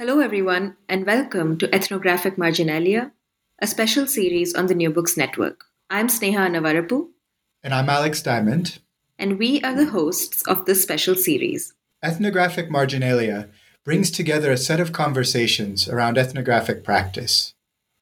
Hello, everyone, and welcome to Ethnographic Marginalia, a special series on the New Books Network. I'm Sneha Annavarapu. And I'm Alex Diamond. And we are the hosts of this special series. Ethnographic Marginalia brings together a set of conversations around ethnographic practice.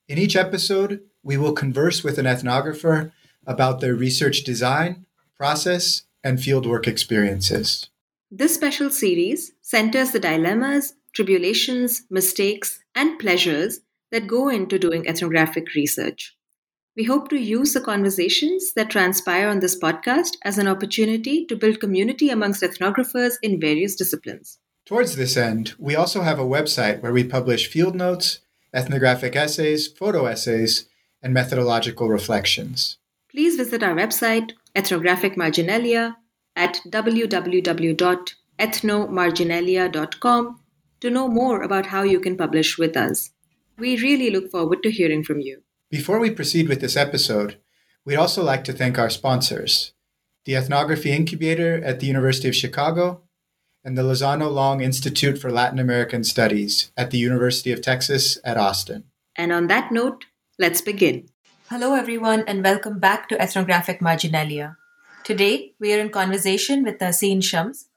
In each episode, we will converse with an ethnographer about their research design, process, and fieldwork experiences. This special series centers the dilemmas tribulations, mistakes, and pleasures that go into doing ethnographic research. We hope to use the conversations that transpire on this podcast as an opportunity to build community amongst ethnographers in various disciplines. Towards this end, we also have a website where we publish field notes, ethnographic essays, photo essays, and methodological reflections. Please visit our website, Ethnographic Marginalia, at www.ethnomarginalia.com to know more about how you can publish with us. We really look forward to hearing from you. Before we proceed with this episode, we'd also like to thank our sponsors the Ethnography Incubator at the University of Chicago and the Lozano Long Institute for Latin American Studies at the University of Texas at Austin. And on that note, let's begin. Hello, everyone, and welcome back to Ethnographic Marginalia. Today, we are in conversation with Tahseen Shams,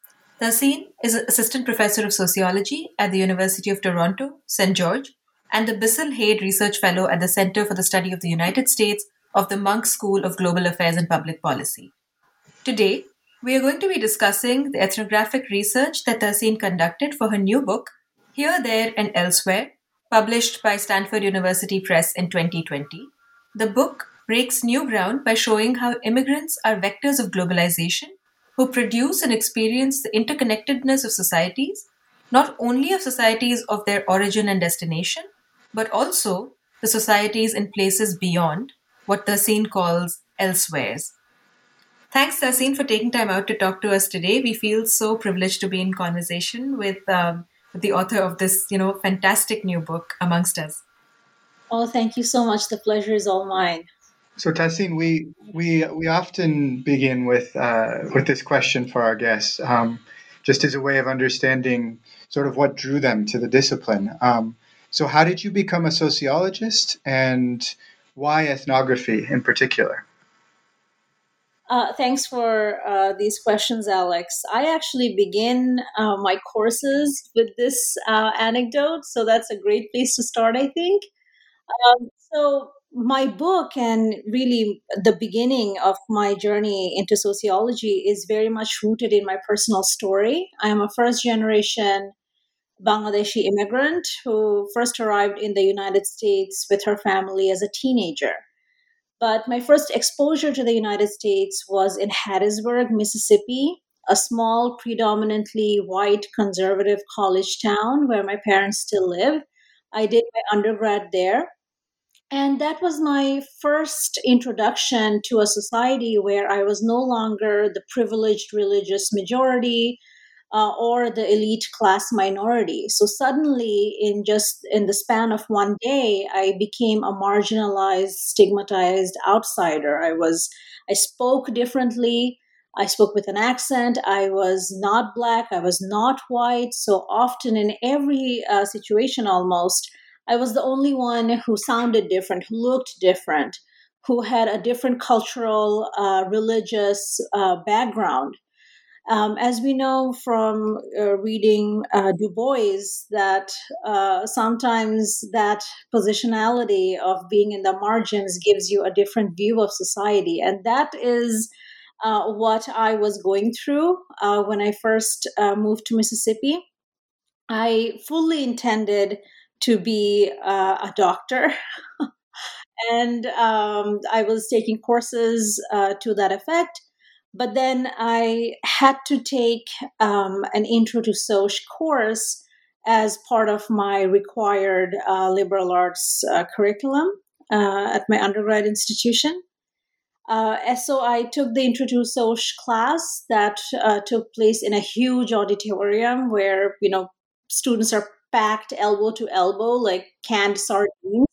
Tahseen is an Assistant Professor of Sociology at the University of Toronto, St. George, and the Bissell Heyd Research Fellow at the Center for the Study of the United States of the Munk School of Global Affairs and Public Policy. Today, we are going to be discussing the ethnographic research that Tahseen conducted for her new book, Here, There, and Elsewhere, published by Stanford University Press in 2020. The book breaks new ground by showing how immigrants are vectors of globalization who produce and experience the interconnectedness of societies, not only of societies of their origin and destination, but also the societies in places beyond what Tahseen calls elsewheres. Thanks, Tahseen, for taking time out to talk to us today. We feel so privileged to be in conversation with, um, the author of this, you know, fantastic new book amongst us. Oh, thank you so much. The pleasure is all mine. So Tahseen, we we we often begin with uh, with this question for our guests, um, just as a way of understanding sort of what drew them to the discipline. Um, so, how did you become a sociologist, and why ethnography in particular? Uh, thanks for uh, these questions, Alex. I actually begin uh, my courses with this uh, anecdote, so that's a great place to start, I think. Um, so, my book and really the beginning of my journey into sociology is very much rooted in my personal story. I am a first generation Bangladeshi immigrant who first arrived in the United States with her family as a teenager. But my first exposure to the United States was in Hattiesburg, Mississippi, a small, predominantly white conservative college town where my parents still live. I did my undergrad there and that was my first introduction to a society where I was no longer the privileged religious majority uh, or the elite class minority. So suddenly, in just in the span of one day, I became a marginalized, stigmatized outsider. I was, I spoke differently. I spoke with an accent. I was not black. I was not white. So often, in every uh, situation, almost I was the only one who sounded different, who looked different, who had a different cultural, uh, religious uh, background. Um, as we know from uh, reading uh, Du Bois, that uh, sometimes that positionality of being in the margins gives you a different view of society. And that is uh, what I was going through when I first moved to Mississippi. I fully intended to be uh, a doctor. and um, I was taking courses uh, to that effect. But then I had to take um, an Intro to Soc course as part of my required uh, liberal arts uh, curriculum uh, at my undergrad institution. Uh, so I took the Intro to Soc class that took place in a huge auditorium where you know students are packed elbow to elbow like canned sardines,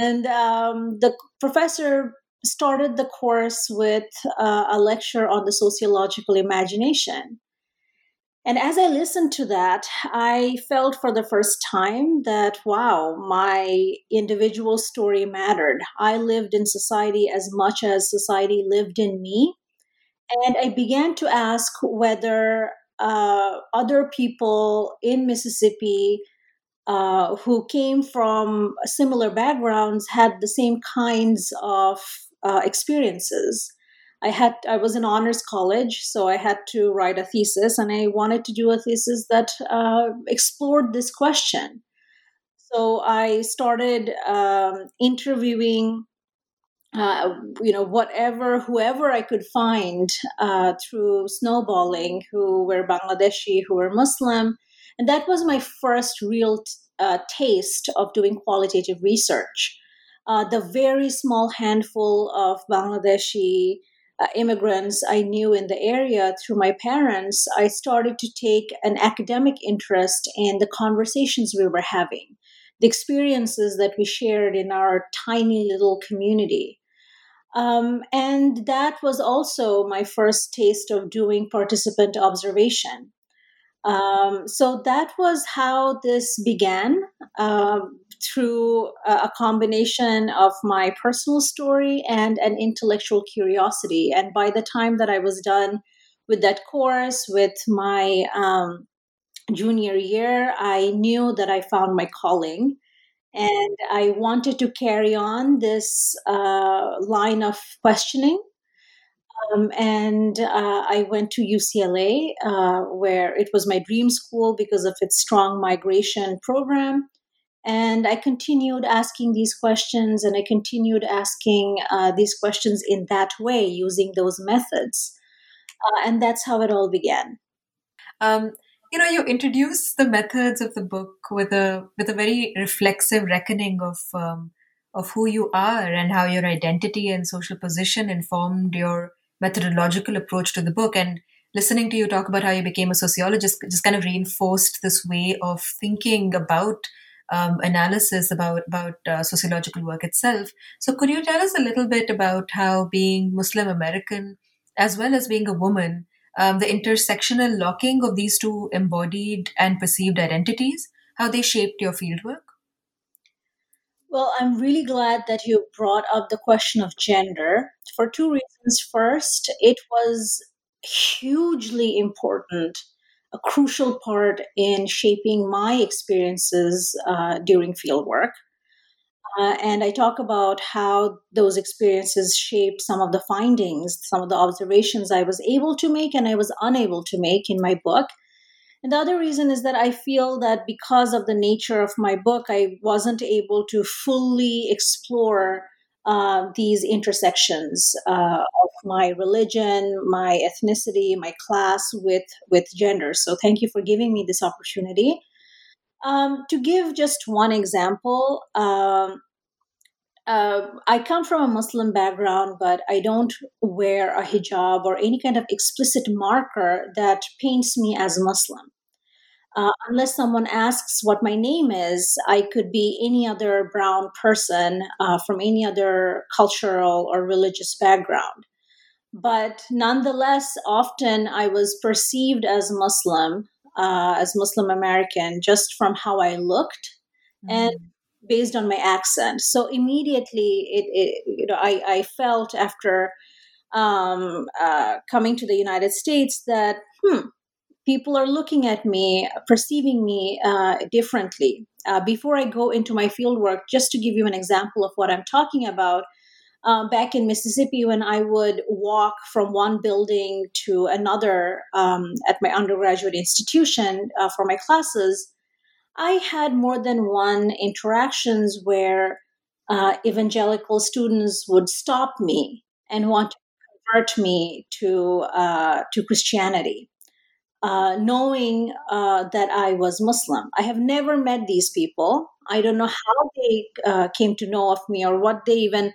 and um, the professor started the course with uh, a lecture on the sociological imagination. And as I listened to that, I felt for the first time that, wow, my individual story mattered. I lived in society as much as society lived in me. And I began to ask whether uh, other people in Mississippi uh, who came from similar backgrounds had the same kinds of uh, experiences. I had I was in honors college, so I had to write a thesis, and I wanted to do a thesis that uh, explored this question. So I started um, interviewing, uh, you know, whatever whoever I could find uh, through snowballing, who were Bangladeshi, who were Muslim, and that was my first real t- uh, taste of doing qualitative research. Uh, the very small handful of Bangladeshi uh, immigrants I knew in the area through my parents, I started to take an academic interest in the conversations we were having, the experiences that we shared in our tiny little community. Um, and that was also my first taste of doing participant observation. Um, so that was how this began um, through a, combination of my personal story and an intellectual curiosity. And by the time that I was done with that course, with my um, junior year, I knew that I found my calling. And I wanted to carry on this uh, line of questioning um, and uh, I went to UCLA, uh, where it was my dream school because of its strong migration program. And I continued asking these questions, and I continued asking uh, these questions in that way, using those methods. Uh, and that's how it all began. Um, you know, you introduce the methods of the book with a with a very reflexive reckoning of um, of who you are and how your identity and social position informed your methodological approach to the book and listening to you talk about how you became a sociologist just kind of reinforced this way of thinking about um, analysis about about uh, sociological work itself. So, could you tell us a little bit about how being Muslim American, as well as being a woman, um, the intersectional locking of these two embodied and perceived identities, how they shaped your fieldwork? Well, I'm really glad that you brought up the question of gender for two reasons. First, it was hugely important, a crucial part in shaping my experiences uh, during fieldwork. Uh, and I talk about how those experiences shaped some of the findings, some of the observations I was able to make and I was unable to make in my book. And the other reason is that I feel that because of the nature of my book, I wasn't able to fully explore uh, these intersections uh, of my religion, my ethnicity, my class with with gender. So thank you for giving me this opportunity. Um, to give just one example, um, uh, I come from a Muslim background, but I don't wear a hijab or any kind of explicit marker that paints me as Muslim. Uh, unless someone asks what my name is, I could be any other brown person uh, from any other cultural or religious background. But nonetheless, often I was perceived as Muslim, uh, as Muslim American, just from how I looked mm-hmm. and based on my accent. So immediately, it, it you know, I, I felt after um, uh, coming to the United States that hmm, people are looking at me, perceiving me uh, differently. Uh, before I go into my fieldwork, just to give you an example of what I'm talking about, uh, back in Mississippi, when I would walk from one building to another um, at my undergraduate institution uh, for my classes, I had more than one interactions where uh, evangelical students would stop me and want to convert me to uh, to Christianity, uh, knowing uh, that I was Muslim. I have never met these people. I don't know how they uh, came to know of me or what they even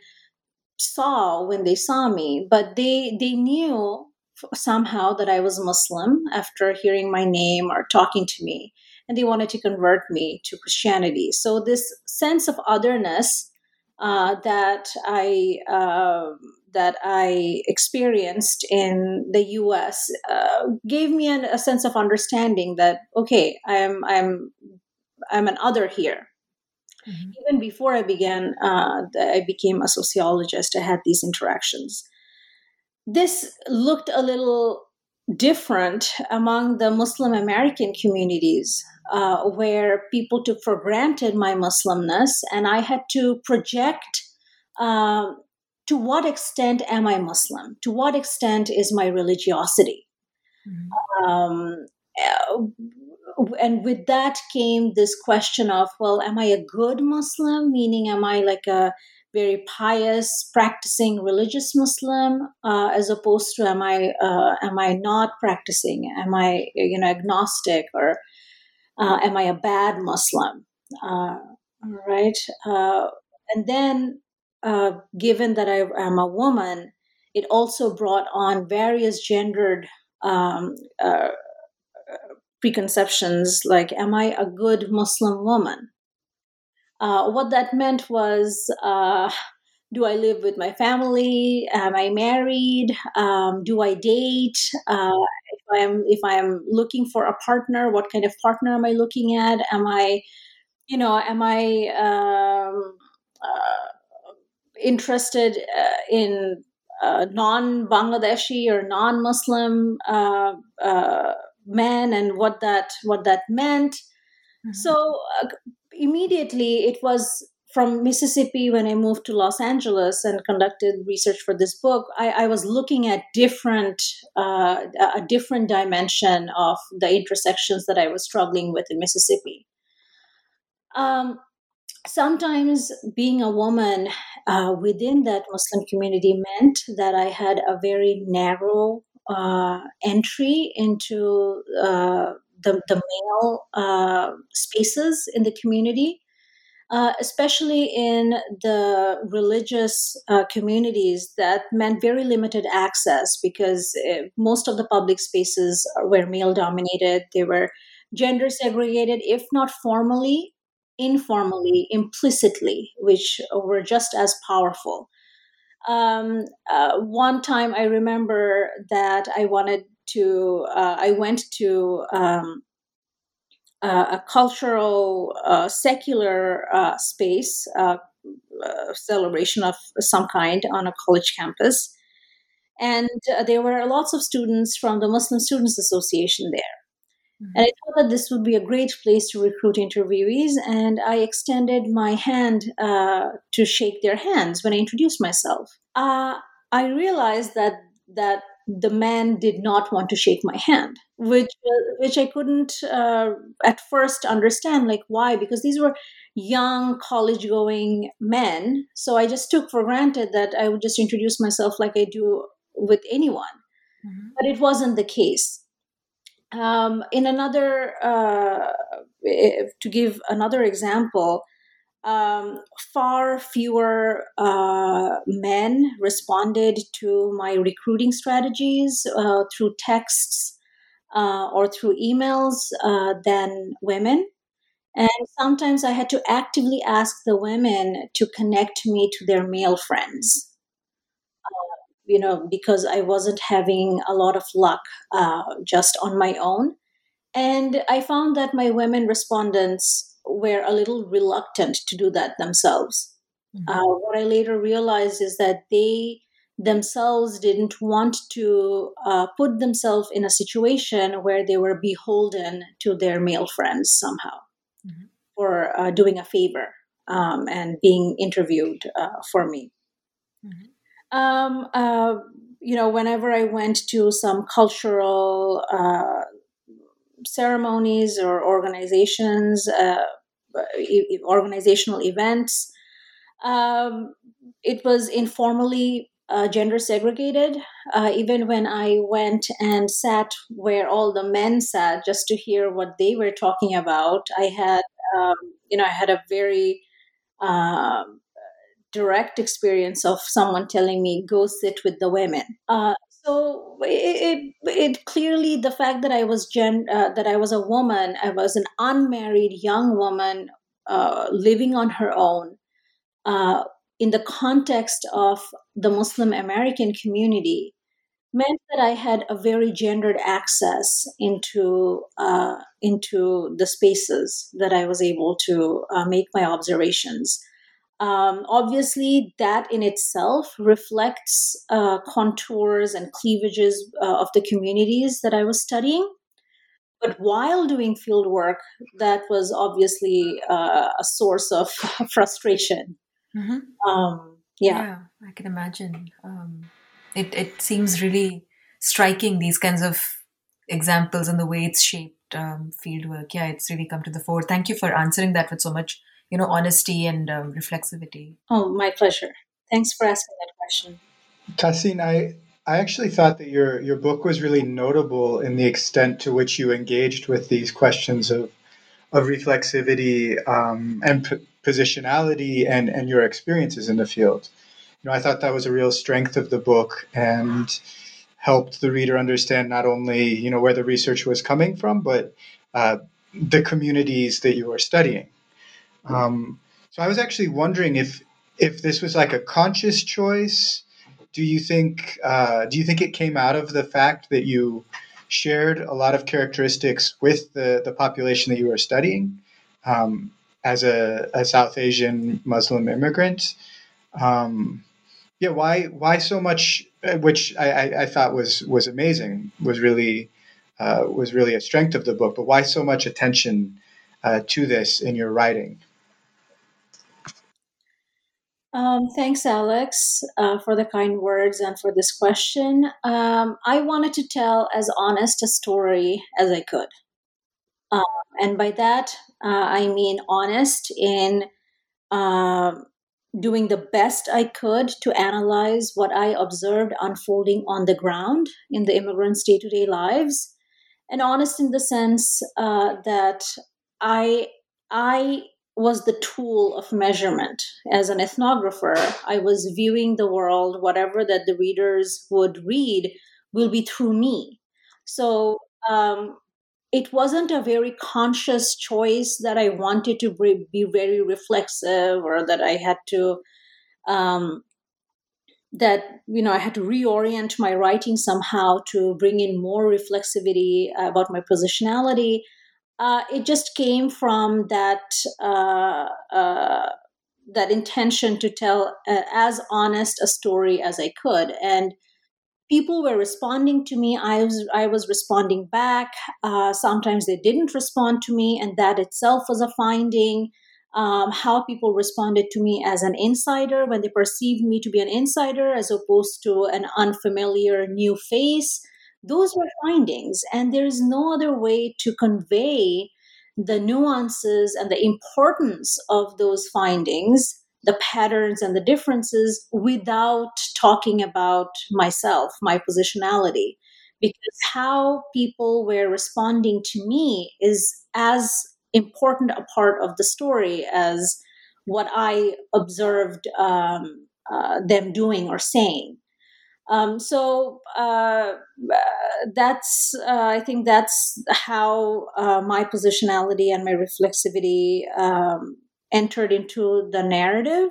saw when they saw me, but they they knew somehow that I was Muslim after hearing my name or talking to me, and they wanted to convert me to Christianity. So this sense of otherness uh, that I uh, that I experienced in the U.S. Uh, gave me an, a sense of understanding that okay, I'm I'm I'm an other here. Mm-hmm. Even before I began, uh, I became a sociologist. I had these interactions. This looked a little different among the Muslim American communities, uh, where people took for granted my Muslimness, and I had to project um, to what extent am I Muslim? To what extent is my religiosity? Mm-hmm. Um, and with that came this question of, well, am I a good Muslim? Meaning, am I like a very pious, practicing religious Muslim, uh, as opposed to am I uh, am I not practicing? Am I you know agnostic or uh, am I a bad Muslim? Uh, right, uh, and then uh, given that I am a woman, it also brought on various gendered um, preconceptions like, am I a good Muslim woman? Uh, what that meant was, uh, do I live with my family? Am I married? Um, do I date? Uh, if I'm if I'm looking for a partner, what kind of partner am I looking at? Am I, you know, am I um, uh, interested uh, in uh, non-Bangladeshi or non-Muslim men and what that what that meant. Mm-hmm. So uh, immediately it was from Mississippi when I moved to Los Angeles and conducted research for this book. I, I was looking at different uh, a different dimension of the intersections that I was struggling with in Mississippi. Um, sometimes being a woman uh, within that Muslim community meant that I had a very narrow uh, entry into uh, the, the male uh, spaces in the community, uh, especially in the religious uh, communities that meant very limited access because uh, most of the public spaces were male dominated. They were gender segregated, if not formally, informally, implicitly, which were just as powerful um, uh, one time I remember that I wanted to, uh, I went to um, uh, a cultural, uh, secular uh, space, uh, celebration of some kind on a college campus. And there were lots of students from the Muslim Students Association there. Mm-hmm. And I thought that this would be a great place to recruit interviewees. And I extended my hand uh, to shake their hands when I introduced myself. Uh, I realized that that the man did not want to shake my hand, which uh, which I couldn't uh, at first understand. Like why? Because these were young college going men. So I just took for granted that I would just introduce myself like I do with anyone. Mm-hmm. But it wasn't the case um, in another, uh, to give another example, um, far fewer uh, men responded to my recruiting strategies uh, through texts uh, or through emails uh, than women. And sometimes I had to actively ask the women to connect me to their male friends you know, because I wasn't having a lot of luck uh, just on my own. And I found that my women respondents were a little reluctant to do that themselves. Mm-hmm. Uh, what I later realized is that they themselves didn't want to uh, put themselves in a situation where they were beholden to their male friends somehow mm-hmm. for uh, doing a favor um, and being interviewed uh, for me. Mm-hmm. Um, uh, you know, whenever I went to some cultural uh, ceremonies or organizations, uh, organizational events, um, it was informally uh, gender segregated. Uh, even when I went and sat where all the men sat just to hear what they were talking about, I had, um, you know, I had a very um, direct experience of someone telling me, "Go sit with the women." Uh, so it, it, it, clearly the fact that I was gen uh, that I was a woman, I was an unmarried young woman uh, living on her own uh, in the context of the Muslim American community meant that I had a very gendered access into uh, into the spaces that I was able to uh, make my observations. Um, obviously, that in itself reflects uh, contours and cleavages uh, of the communities that I was studying. But while doing field work, that was obviously uh, a source of frustration. Mm-hmm. Um, yeah. yeah. I can imagine. Um, it it seems really striking these kinds of examples and the way it's shaped um, fieldwork. Yeah, it's really come to the fore. Thank you for answering that with so much, you know, honesty and um, reflexivity. Oh, my pleasure. Thanks for asking that question. Tahseen, I I actually thought that your your book was really notable in the extent to which you engaged with these questions of of reflexivity um, and p- positionality and and your experiences in the field. You know, I thought that was a real strength of the book and helped the reader understand not only you know where the research was coming from, but uh, the communities that you were studying. Um, so I was actually wondering if if this was like a conscious choice. Do you think uh, do you think it came out of the fact that you shared a lot of characteristics with the, the population that you were studying um, as a, a, South Asian Muslim immigrant. Um, yeah, why why so much? Uh, which I, I, I, thought was was amazing. Was really uh, was really a strength of the book. But why so much attention uh, to this in your writing? Um, thanks, Alex, uh, for the kind words and for this question. Um, I wanted to tell as honest a story as I could. Um, and by that, uh, I mean honest in uh, doing the best I could to analyze what I observed unfolding on the ground in the immigrants' day to day lives. And honest in the sense uh, that I I was the tool of measurement. As an ethnographer, I was viewing the world, whatever that the readers would read will be through me. So um, it wasn't a very conscious choice that I wanted to be very reflexive or that I had to. Um, that you know i had to reorient my writing somehow to bring in more reflexivity about my positionality uh, it just came from that uh, uh, that intention to tell uh, as honest a story as I could, and people were responding to me. I was I was responding back. Uh, sometimes they didn't respond to me, and that itself was a finding. Um, how people responded to me as an insider when they perceived me to be an insider as opposed to an unfamiliar new face those were findings, and there is no other way to convey the nuances and the importance of those findings, the patterns and the differences without talking about myself, my positionality. Because how people were responding to me is as important a part of the story as what I observed um, uh, them doing or saying. Um, so uh, that's, uh, I think that's how uh, my positionality and my reflexivity um, entered into the narrative.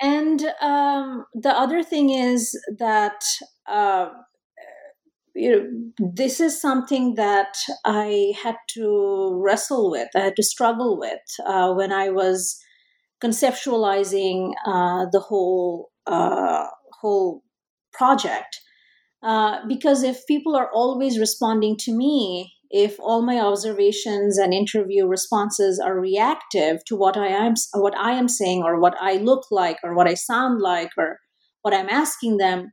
And um, the other thing is that uh, you know this is something that I had to wrestle with. I had to struggle with uh, when I was conceptualizing uh, the whole whole project. Uh, because if people are always responding to me, if all my observations and interview responses are reactive to what I am what I am saying or what I look like or what I sound like or what I'm asking them,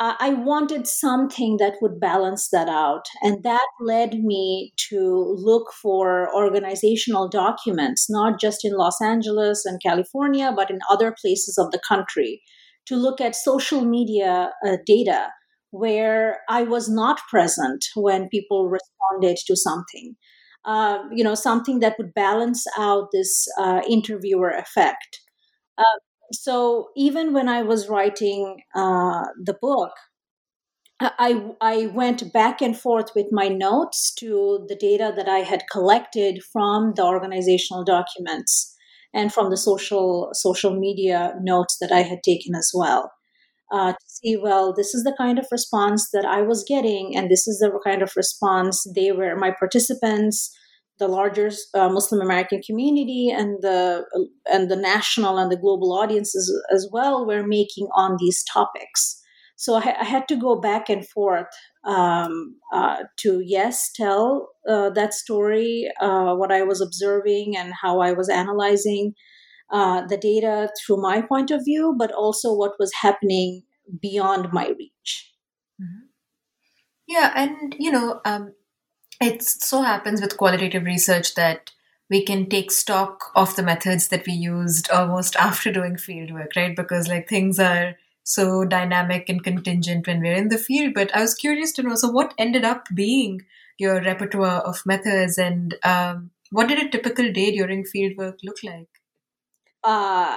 uh, I wanted something that would balance that out. And that led me to look for organizational documents, not just in Los Angeles and California, but in other places of the country to look at social media uh, data where I was not present when people responded to something. Uh, you know, something that would balance out this uh, interviewer effect. Uh, so even when I was writing uh, the book, I, I went back and forth with my notes to the data that I had collected from the organizational documents and from the social social media notes that I had taken as well uh, to see well this is the kind of response that I was getting and this is the kind of response they were my participants the larger uh, Muslim American community and the and the national and the global audiences as well were making on these topics so I, I had to go back and forth um, uh, to yes tell uh, that story uh, what i was observing and how i was analyzing uh, the data through my point of view but also what was happening beyond my reach mm-hmm. yeah and you know um, it so happens with qualitative research that we can take stock of the methods that we used almost after doing field work right because like things are so dynamic and contingent when we're in the field. But I was curious to know so, what ended up being your repertoire of methods and um, what did a typical day during fieldwork look like? Uh,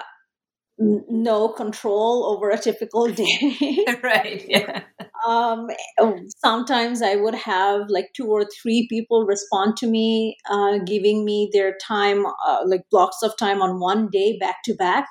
no control over a typical day. right, yeah. Um, oh, sometimes I would have like two or three people respond to me, uh, giving me their time, uh, like blocks of time on one day back to back.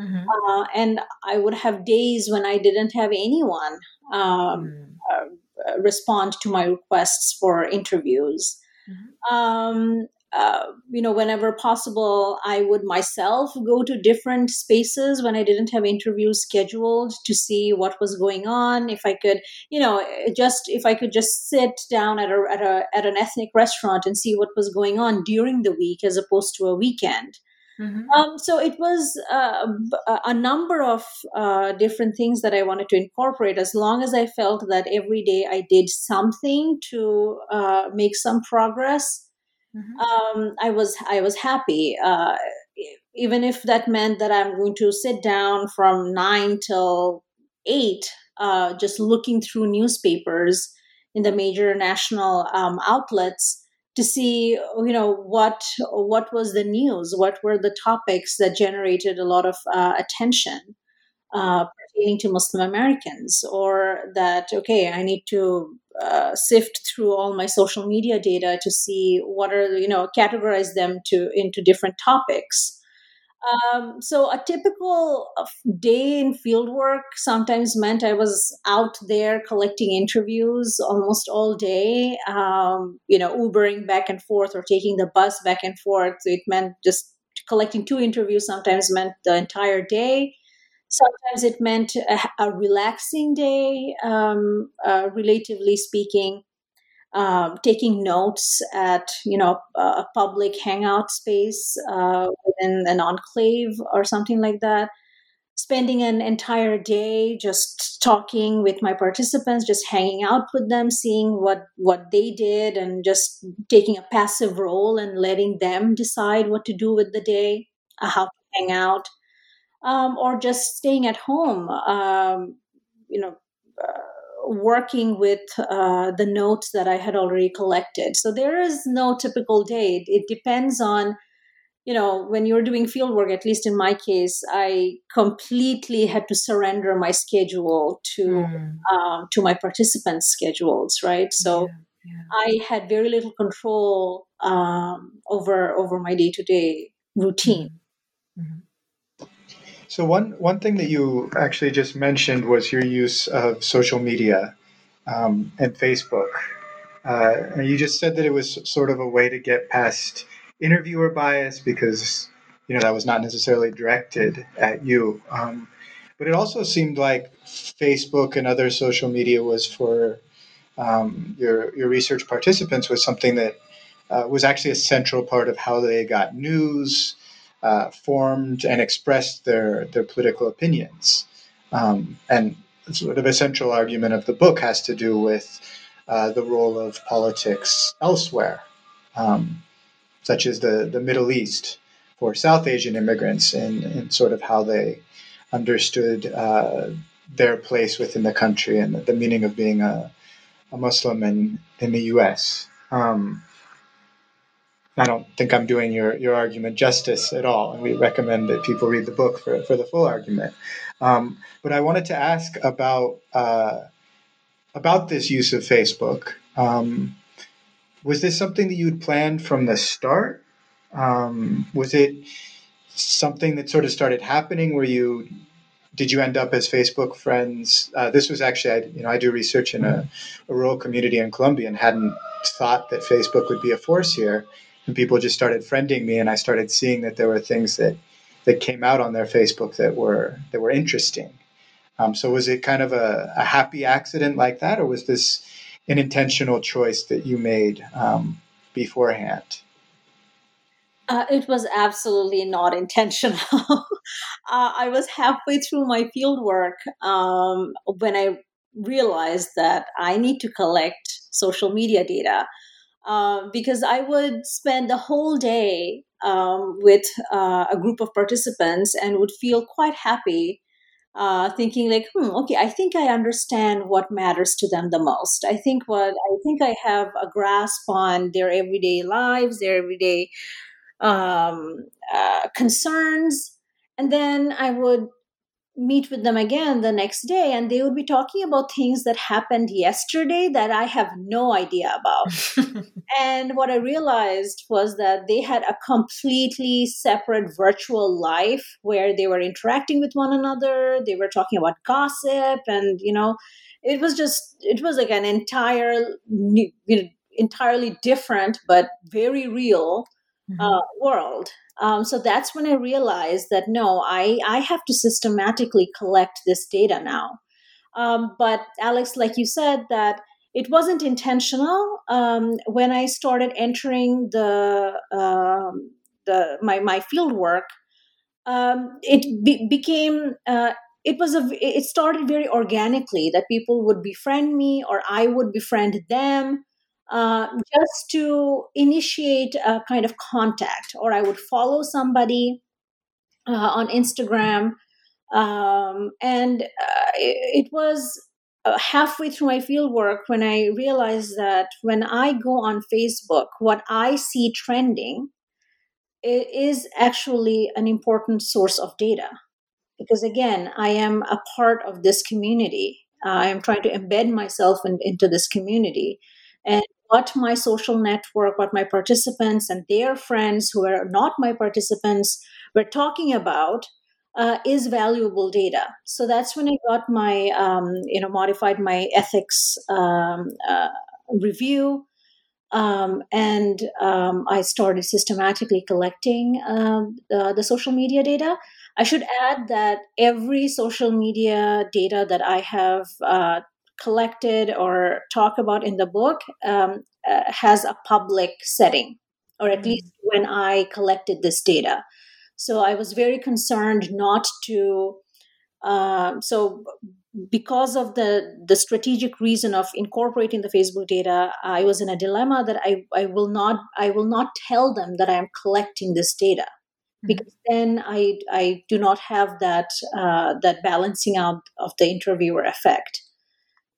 Mm-hmm. Uh, and I would have days when I didn't have anyone um, mm. uh, respond to my requests for interviews. Mm-hmm. Um, uh, you know, whenever possible, I would myself go to different spaces when I didn't have interviews scheduled to see what was going on. If I could, you know, just if I could just sit down at a at a at an ethnic restaurant and see what was going on during the week as opposed to a weekend. Mm-hmm. Um, so it was uh, a number of uh, different things that I wanted to incorporate. As long as I felt that every day I did something to uh, make some progress, mm-hmm. um, I was I was happy. Uh, even if that meant that I'm going to sit down from nine till eight, uh, just looking through newspapers in the major national um, outlets to see you know what what was the news? What were the topics that generated a lot of uh, attention uh, pertaining to muslim americans? Or that okay i need to uh, sift through all my social media data to see what are you know categorize them to into different topics um, so a typical uh, day in fieldwork sometimes meant I was out there collecting interviews almost all day. Um, you know, Ubering back and forth or taking the bus back and forth. So it meant just collecting two interviews. Sometimes meant the entire day. Sometimes it meant a, a relaxing day, um, uh, relatively speaking um, taking notes at you know a public hangout space uh, within an enclave or something like that. Spending an entire day just talking with my participants just hanging out with them seeing what what they did and just taking a passive role and letting them decide what to do with the day uh, how to hang out um, or just staying at home um, you know uh, working with uh, the notes that I had already collected. So there is no typical day. It, depends on, you know, when you're doing field work, at least in my case, I completely had to surrender my schedule to mm. um, to my participants' schedules, right? So yeah, yeah. I had very little control um, over over my day to day routine. Mm-hmm. So one one thing that you actually just mentioned was your use of social media um, and Facebook. Uh, and you just said that it was sort of a way to get past interviewer bias because you know that was not necessarily directed at you. Um, but it also seemed like Facebook and other social media was for um, your your research participants was something that uh, was actually a central part of how they got news uh, formed and expressed their, their political opinions. Um, and sort of a central argument of the book has to do with uh, the role of politics elsewhere, um, such as the, the Middle East for South Asian immigrants and, and sort of how they understood uh, their place within the country and the meaning of being a, a Muslim in, in the U.S. Um, I don't think I'm doing your, your argument justice at all, and we recommend that people read the book for, for the full argument. Um, but I wanted to ask about uh, about this use of Facebook. Um, was this something that you had planned from the start? Um, was it something that sort of started happening where you did you end up as Facebook friends? Uh, this was actually, I, you know, I do research in a, a, rural community in Colombia and hadn't thought that Facebook would be a force here. And people just started friending me, and I started seeing that there were things that that came out on their Facebook that were that were interesting. Um, so was it kind of a, a, happy accident like that, or was this an intentional choice that you made um, beforehand? Uh, it was absolutely not intentional. uh, I was halfway through my field work um, when I realized that I need to collect social media data uh, because I would spend the whole day um, with uh, a group of participants and would feel quite happy uh, thinking like, hmm, okay, I think I understand what matters to them the most. I think what I think I have a grasp on their everyday lives, their everyday um, uh, concerns, and then I would meet with them again the next day and they would be talking about things that happened yesterday that I have no idea about. and what I realized was that they had a completely separate virtual life where they were interacting with one another, they were talking about gossip and you know, it was just it was like an entire you know, entirely different but very real mm-hmm. uh, world um, so that's when I realized that no, I, I have to systematically collect this data now. Um, but Alex, like you said, that it wasn't intentional. Um, when I started entering the um, the my my field work, um, it be, became uh, it was a it started very organically that people would befriend me or I would befriend them uh, just to initiate a kind of contact, or I would follow somebody uh, on Instagram. Um, and uh, it, it, was uh, halfway through my field work when I realized that when I go on Facebook, what I see trending is actually an important source of data. Because again, I am a part of this community. I am trying to embed myself in, into this community. And what my social network, what my participants and their friends who are not my participants were talking about uh, is valuable data. So that's when I got my, um, you know, modified my ethics um, uh, review. Um, and um, I started systematically collecting um, the, the social media data. I should add that every social media data that I have uh, collected or talk about in the book um, uh, has a public setting, or at mm-hmm. least when I collected this data. So I was very concerned not to. Um, so because of the the strategic reason of incorporating the Facebook data, I was in a dilemma that I, I will not I will not tell them that I am collecting this data mm-hmm. because then I I do not have that uh, that balancing out of the interviewer effect.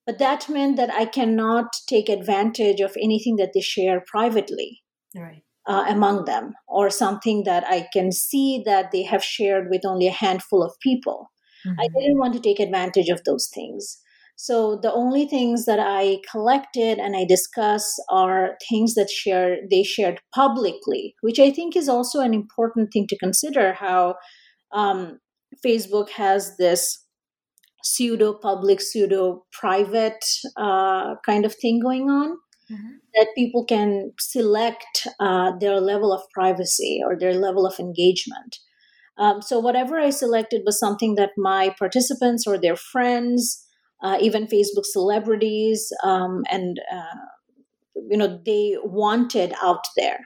But that meant that I cannot take advantage of anything that they share privately right. uh, among them, or something that I can see that they have shared with only a handful of people. Mm-hmm. I didn't want to take advantage of those things. So the only things that I collected and I discuss are things that share they shared publicly, which I think is also an important thing to consider. How um, Facebook has this pseudo public, pseudo private uh, kind of thing going on. Mm-hmm. That people can select uh, their level of privacy or their level of engagement. Um, so, whatever I selected was something that my participants or their friends, uh, even Facebook celebrities, um, and uh, you know, they wanted out there.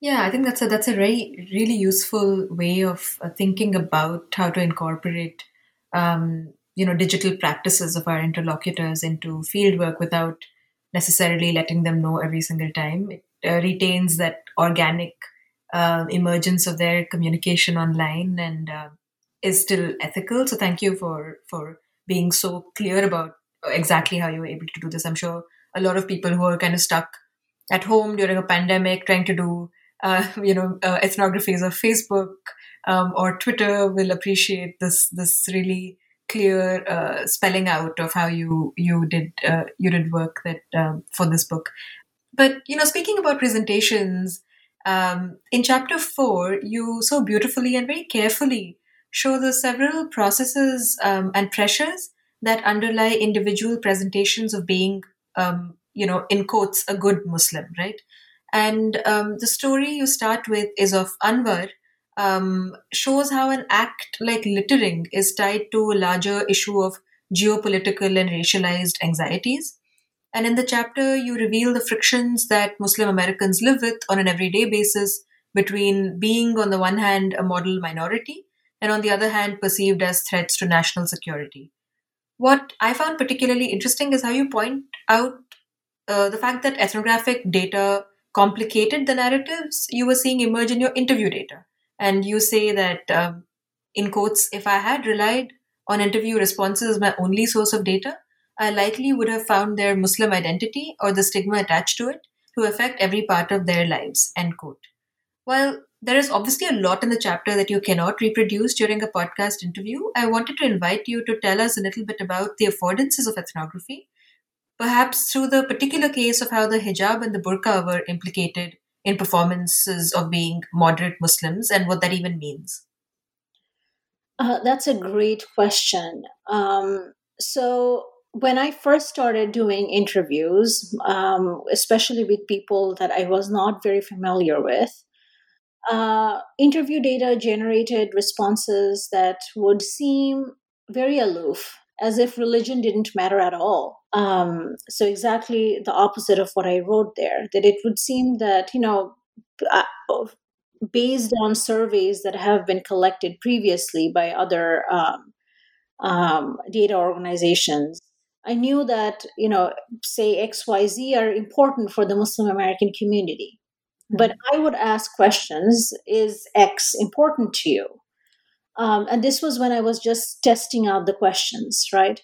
Yeah, I think that's a that's a very really useful way of uh, thinking about how to incorporate um, you know digital practices of our interlocutors into fieldwork without necessarily letting them know every single time. It uh, retains that organic uh, emergence of their communication online and uh, is still ethical. So thank you for for being so clear about exactly how you were able to do this. I'm sure a lot of people who are kind of stuck at home during a pandemic trying to do uh, you know uh, ethnographies of Facebook um, or Twitter will appreciate this this really clear uh, spelling out of how you you did uh, you did work that um, for this book. But you know, speaking about presentations, um, in chapter four, you so beautifully and very carefully show the several processes um, and pressures that underlie individual presentations of being, um, you know, in quotes, a good Muslim, right? And um, the story you start with is of Anwar, um, shows how an act like littering is tied to a larger issue of geopolitical and racialized anxieties. And in the chapter, you reveal the frictions that Muslim Americans live with on an everyday basis between being, on the one hand, a model minority, and on the other hand, perceived as threats to national security. What I found particularly interesting is how you point out uh, the fact that ethnographic data complicated the narratives you were seeing emerge in your interview data. And you say that, um, in quotes, if I had relied on interview responses as my only source of data, I likely would have found their Muslim identity or the stigma attached to it to affect every part of their lives. End quote. While there is obviously a lot in the chapter that you cannot reproduce during a podcast interview, I wanted to invite you to tell us a little bit about the affordances of ethnography, perhaps through the particular case of how the hijab and the burqa were implicated in performances of being moderate Muslims and what that even means? Uh, that's a great question. Um, so, when I first started doing interviews, um, especially with people that I was not very familiar with, uh, interview data generated responses that would seem very aloof, as if religion didn't matter at all. Um, so exactly the opposite of what I wrote there. That it would seem that you know, uh, based on surveys that have been collected previously by other um, um, data organizations, I knew that you know, say X, Y, Z are important for the Muslim American community. Mm-hmm. But I would ask questions: Is X important to you? Um, and this was when I was just testing out the questions, right?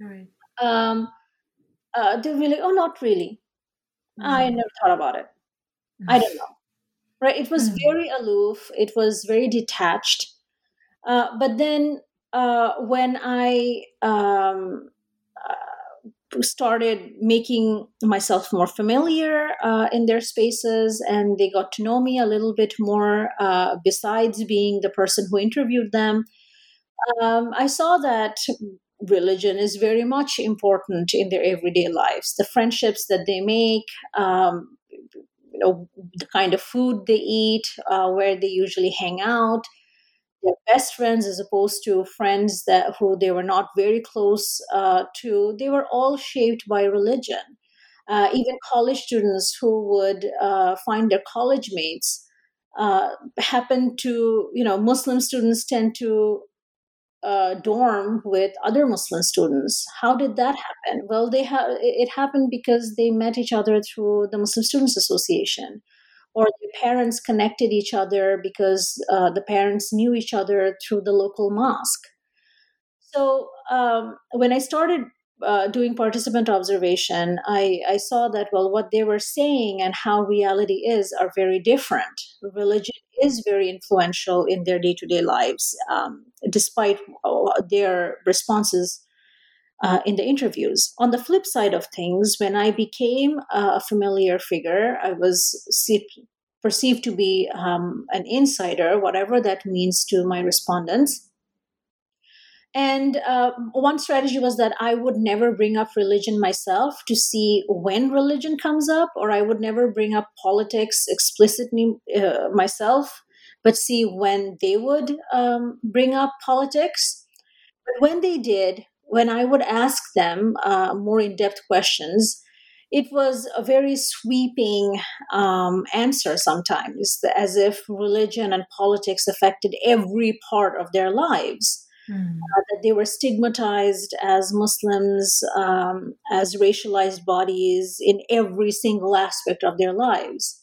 Right. Um, uh, they were like, oh, not really. Mm-hmm. I never thought about it. Mm-hmm. I don't know. Right? It was mm-hmm. very aloof. It was very detached. Uh, but then uh, when I um, uh, started making myself more familiar uh, in their spaces and they got to know me a little bit more, uh, besides being the person who interviewed them, um, I saw that religion is very much important in their everyday lives. The friendships that they make, um, you know, the kind of food they eat, uh, where they usually hang out, their best friends as opposed to friends that who they were not very close uh, to. They were all shaped by religion. Uh, even college students who would uh, find their college mates uh, happen to, you know, Muslim students tend to uh, dorm with other Muslim students. How did that happen? Well, they have it happened because they met each other through the Muslim Students Association, or their parents connected each other because uh, the parents knew each other through the local mosque. So um, when I started uh, doing participant observation, I, I saw that, well, what they were saying and how reality is are very different. Religion is very influential in their day to day lives, um, despite their responses uh, in the interviews. On the flip side of things, when I became a familiar figure, I was perceived to be um, an insider, whatever that means to my respondents. And uh, one strategy was that I would never bring up religion myself to see when religion comes up, or I would never bring up politics explicitly uh, myself, but see when they would um, bring up politics. But when they did, when I would ask them uh, more in depth questions, it was a very sweeping um, answer sometimes, as if religion and politics affected every part of their lives mm. uh, that they were stigmatized as Muslims, um, as racialized bodies in every single aspect of their lives.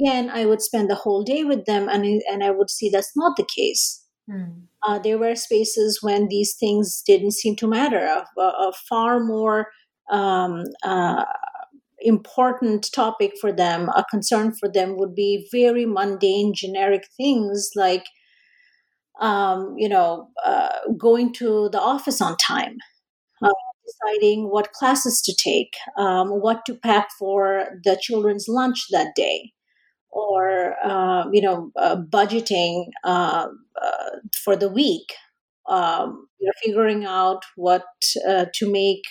Again, I would spend the whole day with them, and and I would see that's not the case. Mm. Uh, there were spaces when these things didn't seem to matter. A, a far more um, uh, important topic for them, a concern for them, would be very mundane, generic things like, um, you know, uh, going to the office on time. Uh, deciding what classes to take, um, what to pack for the children's lunch that day, or uh, you know, uh, budgeting uh, uh for the week. Um, you're figuring out what to make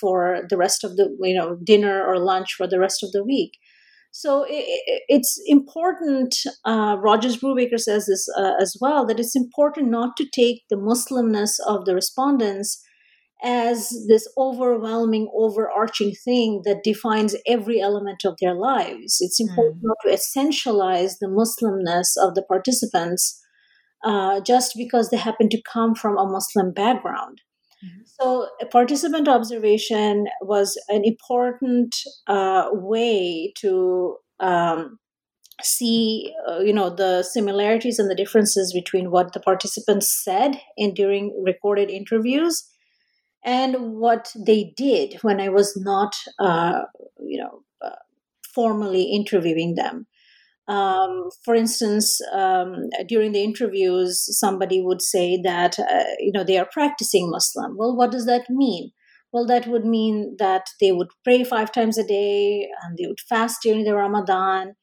for the rest of the you know dinner or lunch for the rest of the week. So it, it's important. Rogers Brubaker says this as well that it's important not to take the Muslimness of the respondents as this overwhelming, overarching thing that defines every element of their lives. It's important mm. not to essentialize the Muslimness of the participants uh, just because they happen to come from a Muslim background. Mm-hmm. So, participant observation was an important uh, way to um, see, uh, you know, the similarities and the differences between what the participants said in during recorded interviews and what they did when I was not, uh, you know, uh, formally interviewing them. Um, for instance, um, during the interviews, somebody would say that uh, you know they are practicing Muslim. Well, what does that mean? Well, that would mean that they would pray five times a day and they would fast during the Ramadan.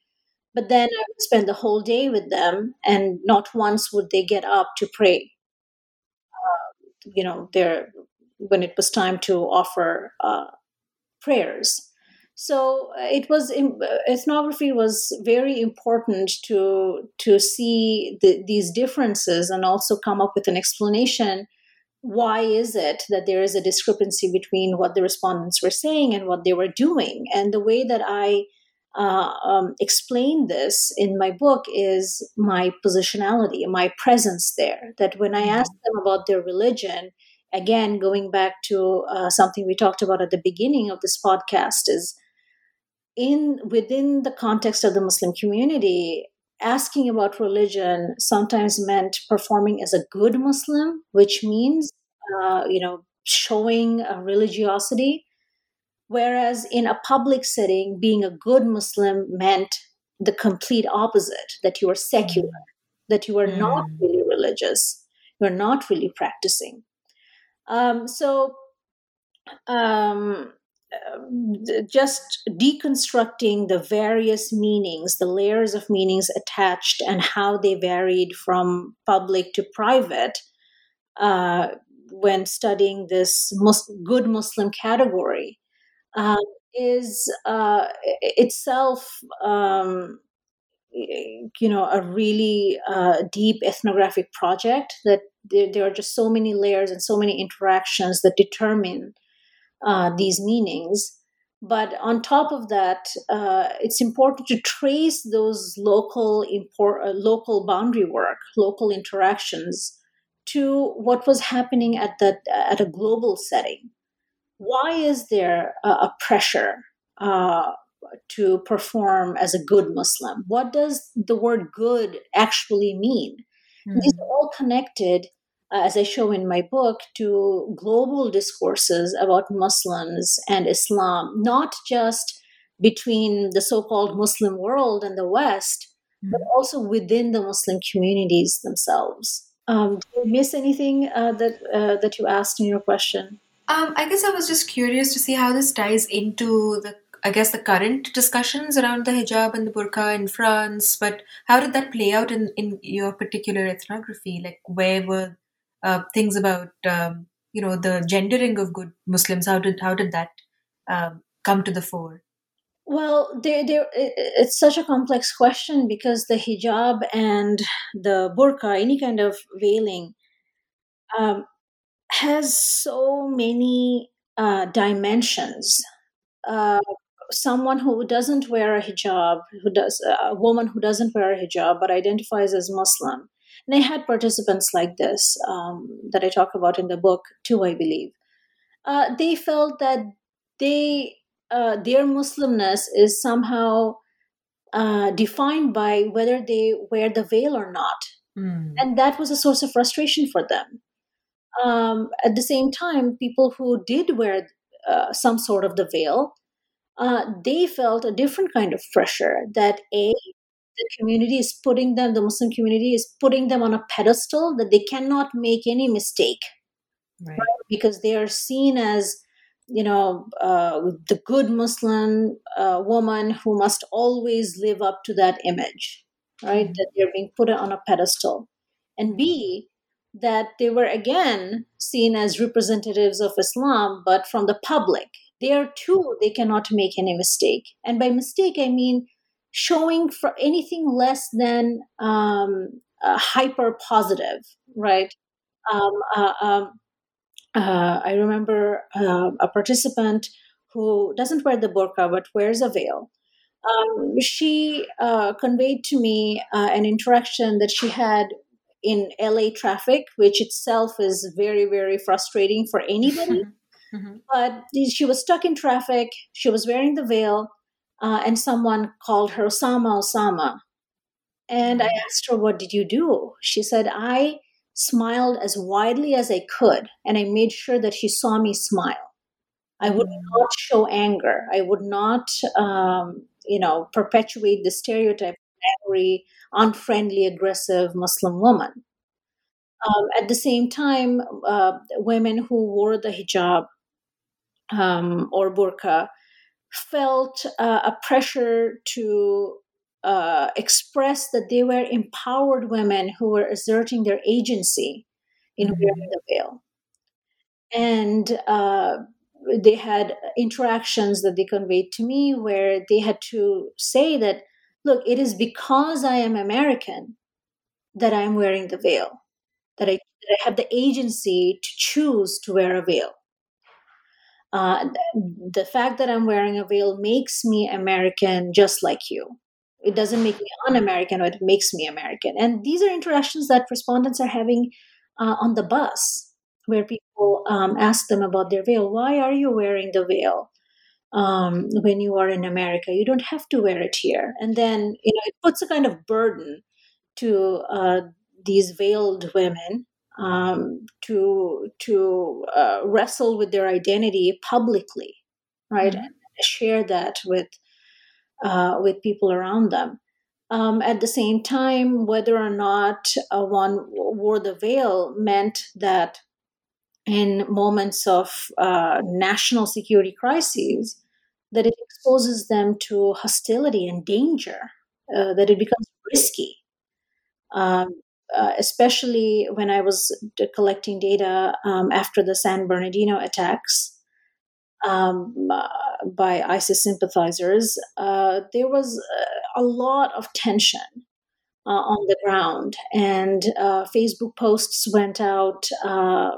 But then I would spend the whole day with them, and not once would they get up to pray. Uh, you know, they're when it was time to offer uh, prayers. So uh, it was ethnography was very important to to see the, these differences and also come up with an explanation. Why is it that there is a discrepancy between what the respondents were saying and what they were doing? And the way that I uh, um, explain this in my book is my positionality, my presence there. That when I mm-hmm. ask them about their religion, again going back to uh, something we talked about at the beginning of this podcast is in within the context of the muslim community asking about religion sometimes meant performing as a good muslim which means uh, you know showing a religiosity whereas in a public setting being a good muslim meant the complete opposite that you are secular mm. that you are mm. not really religious you're not really practicing um, so, um, just deconstructing the various meanings, the layers of meanings attached, and how they varied from public to private uh, when studying this mus- good Muslim category um, is uh, itself um, you know a really uh, deep ethnographic project that there, there, are just so many layers and so many interactions that determine uh, these meanings but on top of that uh, it's important to trace those local import, uh, local boundary work local interactions to what was happening at that at a global setting why is there a, a pressure uh, to perform as a good Muslim? What does the word good actually mean? Mm-hmm. These are all connected, as I show in my book, to global discourses about Muslims and Islam, not just between the so called Muslim world and the West, mm-hmm. but also within the Muslim communities themselves. Um, did I miss anything uh, that, uh, that you asked in your question? Um, I guess I was just curious to see how this ties into the I guess, the current discussions around the hijab and the burqa in France. But how did that play out in, in your particular ethnography? Like, where were uh, things about, um, you know, the gendering of good Muslims? How did how did that um, come to the fore? Well, there, there, it's such a complex question because the hijab and the burqa, any kind of veiling, um, has so many uh, dimensions. Uh, someone who doesn't wear a hijab, who does a woman who doesn't wear a hijab but identifies as Muslim. And I had participants like this um, that I talk about in the book too, I believe. Uh, they felt that they uh, their Muslimness is somehow uh, defined by whether they wear the veil or not. Mm. And that was a source of frustration for them. Um, at the same time, people who did wear uh, some sort of the veil, uh, they felt a different kind of pressure that A, the community is putting them, the Muslim community is putting them on a pedestal that they cannot make any mistake. Right. Right? Because they are seen as you know, uh, the good Muslim uh, woman who must always live up to that image, right? Mm-hmm. That they're being put on a pedestal. And B, that they were again seen as representatives of Islam, but from the public. There too, they cannot make any mistake. And by mistake, I mean showing for anything less than um, hyper positive, right? Um, uh, um, uh, I remember uh, a participant who doesn't wear the burqa but wears a veil. Um, she uh, conveyed to me uh, an interaction that she had in LA traffic, which itself is very, very frustrating for anybody. Mm-hmm. But she was stuck in traffic, she was wearing the veil, uh, and someone called her Osama Osama. And I mm-hmm. asked her, What did you do? She said, I smiled as widely as I could, and I made sure that she saw me smile. I would mm. not show anger. I would not, um, you know, perpetuate the stereotype of angry, unfriendly, aggressive Muslim woman. Um, at the same time, uh, women who wore the hijab um, or burqa felt uh, a pressure to uh, expressed that they were empowered women who were asserting their agency in mm-hmm. wearing the veil. And uh, they had interactions that they conveyed to me where they had to say that, look, it is because I am American that I'm wearing the veil, that I, that I have the agency to choose to wear a veil. Uh, the fact that I'm wearing a veil makes me American just like you. It doesn't make me un-American, or it makes me American. And these are interactions that respondents are having uh, on the bus, where people um, ask them about their veil. Why are you wearing the veil? Um, when you are in America. You don't have to wear it here. And then, you know, it puts a kind of burden to uh, these veiled women um, to to uh, wrestle with their identity publicly, right? Mm-hmm. And share that with uh, with people around them. Um, at the same time, whether or not uh, one wore the veil meant that in moments of uh, national security crises, that it exposes them to hostility and danger, uh, that it becomes risky. Um, uh, especially when I was collecting data um, after the San Bernardino attacks, um, uh, by ISIS sympathizers, uh, there was uh, a lot of tension uh, on the ground, and uh, Facebook posts went out uh,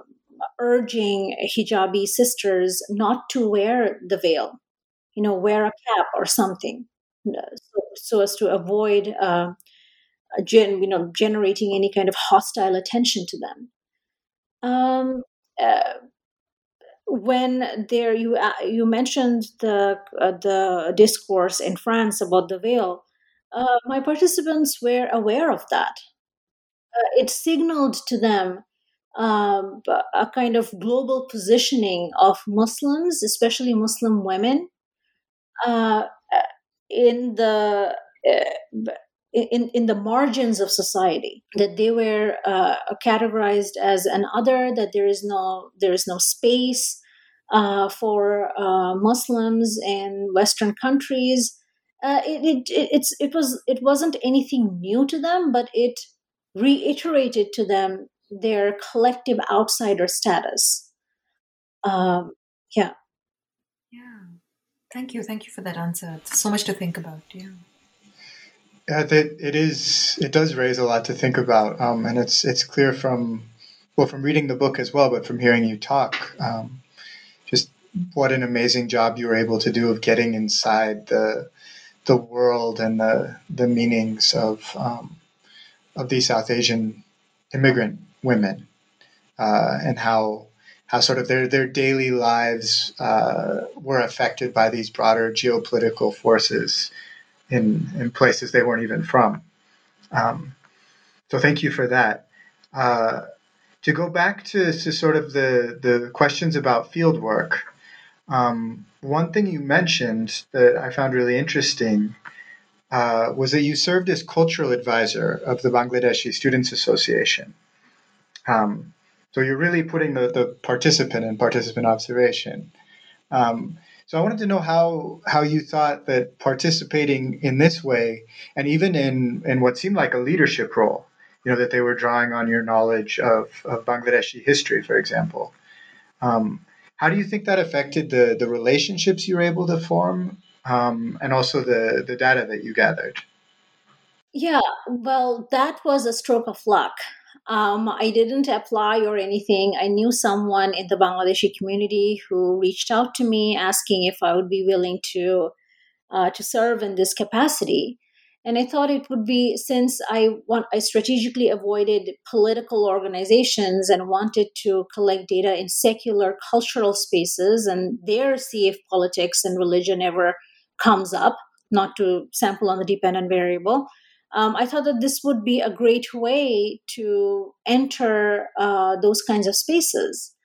urging hijabi sisters not to wear the veil, you know, wear a cap or something, so, so as to avoid. Gen, you know, generating any kind of hostile attention to them. Um, uh, when there you uh, you mentioned the uh, the discourse in France about the veil, uh, my participants were aware of that. Uh, it signaled to them um, a kind of global positioning of Muslims, especially Muslim women, uh, in the in, in the margins of society that they were uh, categorized as an other that there is no there is no space uh, for uh, Muslims in Western countries. Uh, it, it, it, it's it was it wasn't anything new to them but it reiterated to them their collective outsider status. Um, yeah. Yeah. Thank you. Thank you for that answer. It's so much to think about. Yeah yeah, that it is. It does raise a lot to think about, um, and it's it's clear from well from reading the book as well, but from hearing you talk, um, just what an amazing job you were able to do of getting inside the the world and the the meanings of um, of these South Asian immigrant women, uh, and how how sort of their their daily lives uh, were affected by these broader geopolitical forces in in places they weren't even from. Um, so thank you for that. Uh, to go back to, to sort of the, the questions about field work, um, one thing you mentioned that I found really interesting uh, was that you served as cultural advisor of the Bangladeshi Students Association. Um, so you're really putting the, the participant in participant observation. Um, so I wanted to know how how you thought that participating in this way, and even in in what seemed like a leadership role, you know, that they were drawing on your knowledge of, of Bangladeshi history, for example. Um, how do you think that affected the the relationships you were able to form, um, and also the the data that you gathered? Yeah, well, that was a stroke of luck. Um, I didn't apply or anything. I knew someone in the Bangladeshi community who reached out to me asking if I would be willing to uh, to serve in this capacity. And I thought it would be since I want I strategically avoided political organizations and wanted to collect data in secular cultural spaces and there see if politics and religion ever comes up, not to sample on the dependent variable um, I thought that this would be a great way to enter uh, those kinds of spaces.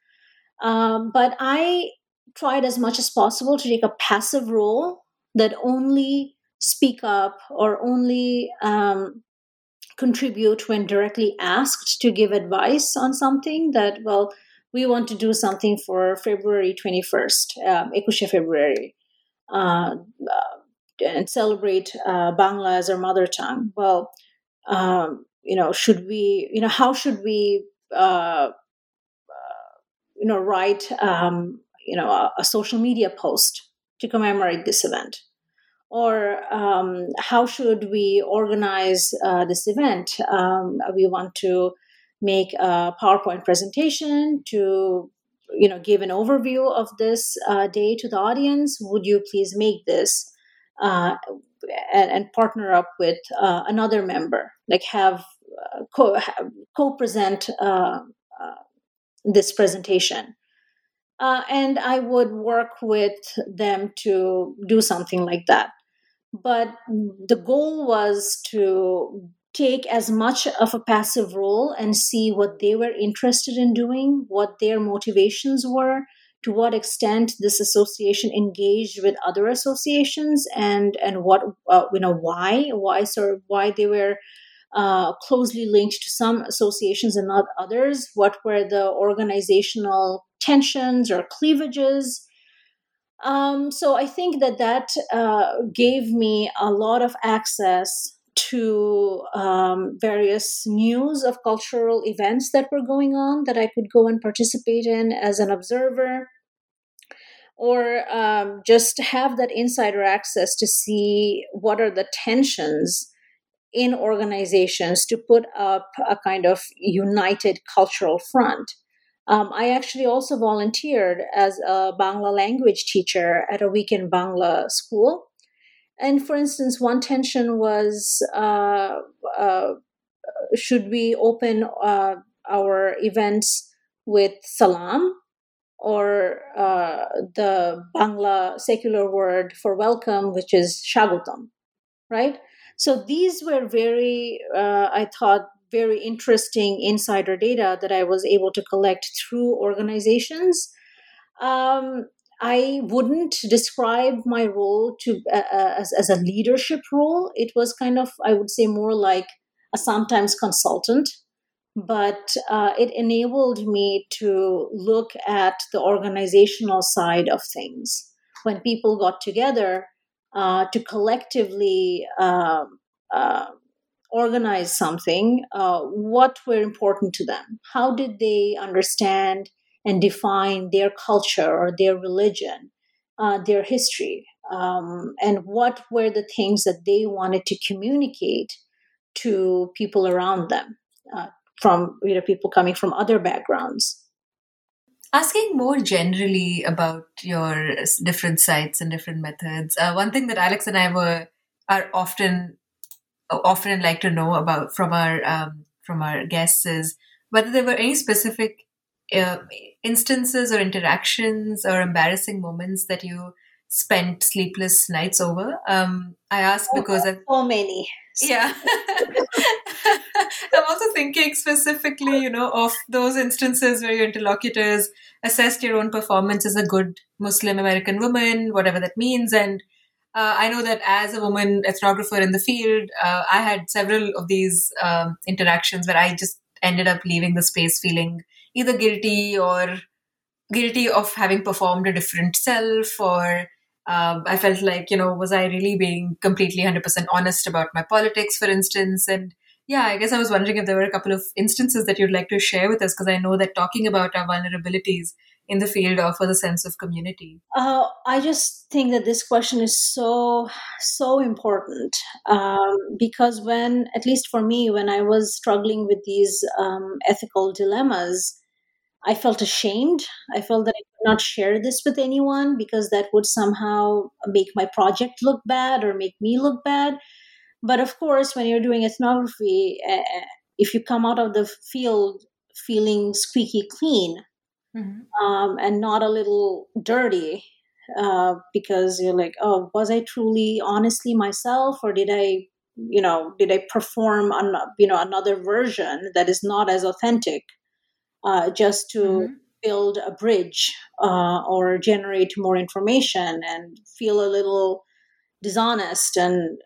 Um, but I tried as much as possible to take a passive role that only speak up or only um, contribute when directly asked to give advice on something that, well, we want to do something for February 21st, um, Ekushe February. Uh, uh, and celebrate uh, Bangla as our mother tongue. Well, um, you know, should we, you know, how should we, uh, uh, you know, write, um, you know, a, a, social media post to commemorate this event? Or um, how should we organize uh, this event? Um, we want to make a PowerPoint presentation to you know give an overview of this uh, day to the audience would you please make this uh, and, and, partner up with uh, another member, like have uh, co co present uh, uh, this presentation. and I would work with them to do something like that. But the goal was to take as much of a passive role and see what they were interested in doing, what their motivations were, to what extent this association engaged with other associations and and what uh, you know why why sort of why they were uh, closely linked to some associations and not others. What were the organizational tensions or cleavages? Um, so i think that that uh, gave me a lot of access to um, various news of cultural events that were going on that I could go and participate in as an observer, or um, just have that insider access to see what are the tensions in organizations to put up a kind of united cultural front. Um, I actually also volunteered as a Bangla language teacher at a weekend Bangla school and for instance, one tension was uh, uh, should we open uh, our events with salam or uh, the Bangla secular word for welcome, which is shagutam, right? So these were very, uh, I thought, very interesting insider data that I was able to collect through organizations. Um, I wouldn't describe my role to uh, uh, as, as a leadership role. It was kind of, I would say, more like a sometimes consultant, but uh, it enabled me to look at the organizational side of things. When people got together uh, to collectively um, uh, organize something, uh, what were important to them? How did they understand? And define their culture or their religion, uh, their history, um, and what were the things that they wanted to communicate to people around them, uh, from you know people coming from other backgrounds. Asking more generally about your different sites and different methods, uh, one thing that Alex and I were are often often like to know about from our um, from our guests is whether there were any specific uh, instances or interactions or embarrassing moments that you spent sleepless nights over? Um, I ask oh, because so many. Yeah. I'm also thinking specifically, you know, of those instances where your interlocutors assessed your own performance as a good Muslim American woman, whatever that means. And uh, I know that as a woman ethnographer in the field, uh, I had several of these um, interactions where I just ended up leaving the space feeling either guilty or guilty of having performed a different self or um, I felt like, you know, was I really being completely 100% honest about my politics, for instance? And yeah, I guess I was wondering if there were a couple of instances that you'd like to share with us, because I know that talking about our vulnerabilities in the field offers a sense of community. Uh, I just think that this question is so, so important um, because when, at least for me, when I was struggling with these um, ethical dilemmas, I felt ashamed. I felt that I could not share this with anyone because that would somehow make my project look bad or make me look bad. But of course, when you're doing ethnography, uh, if you come out of the field feeling squeaky clean mm-hmm. um, and not a little dirty, uh, because you're like, oh, was I truly honestly myself, or did I, you know, did I perform on, you know, another version that is not as authentic? Uh, just to mm-hmm. build a bridge uh, or generate more information and feel a little dishonest and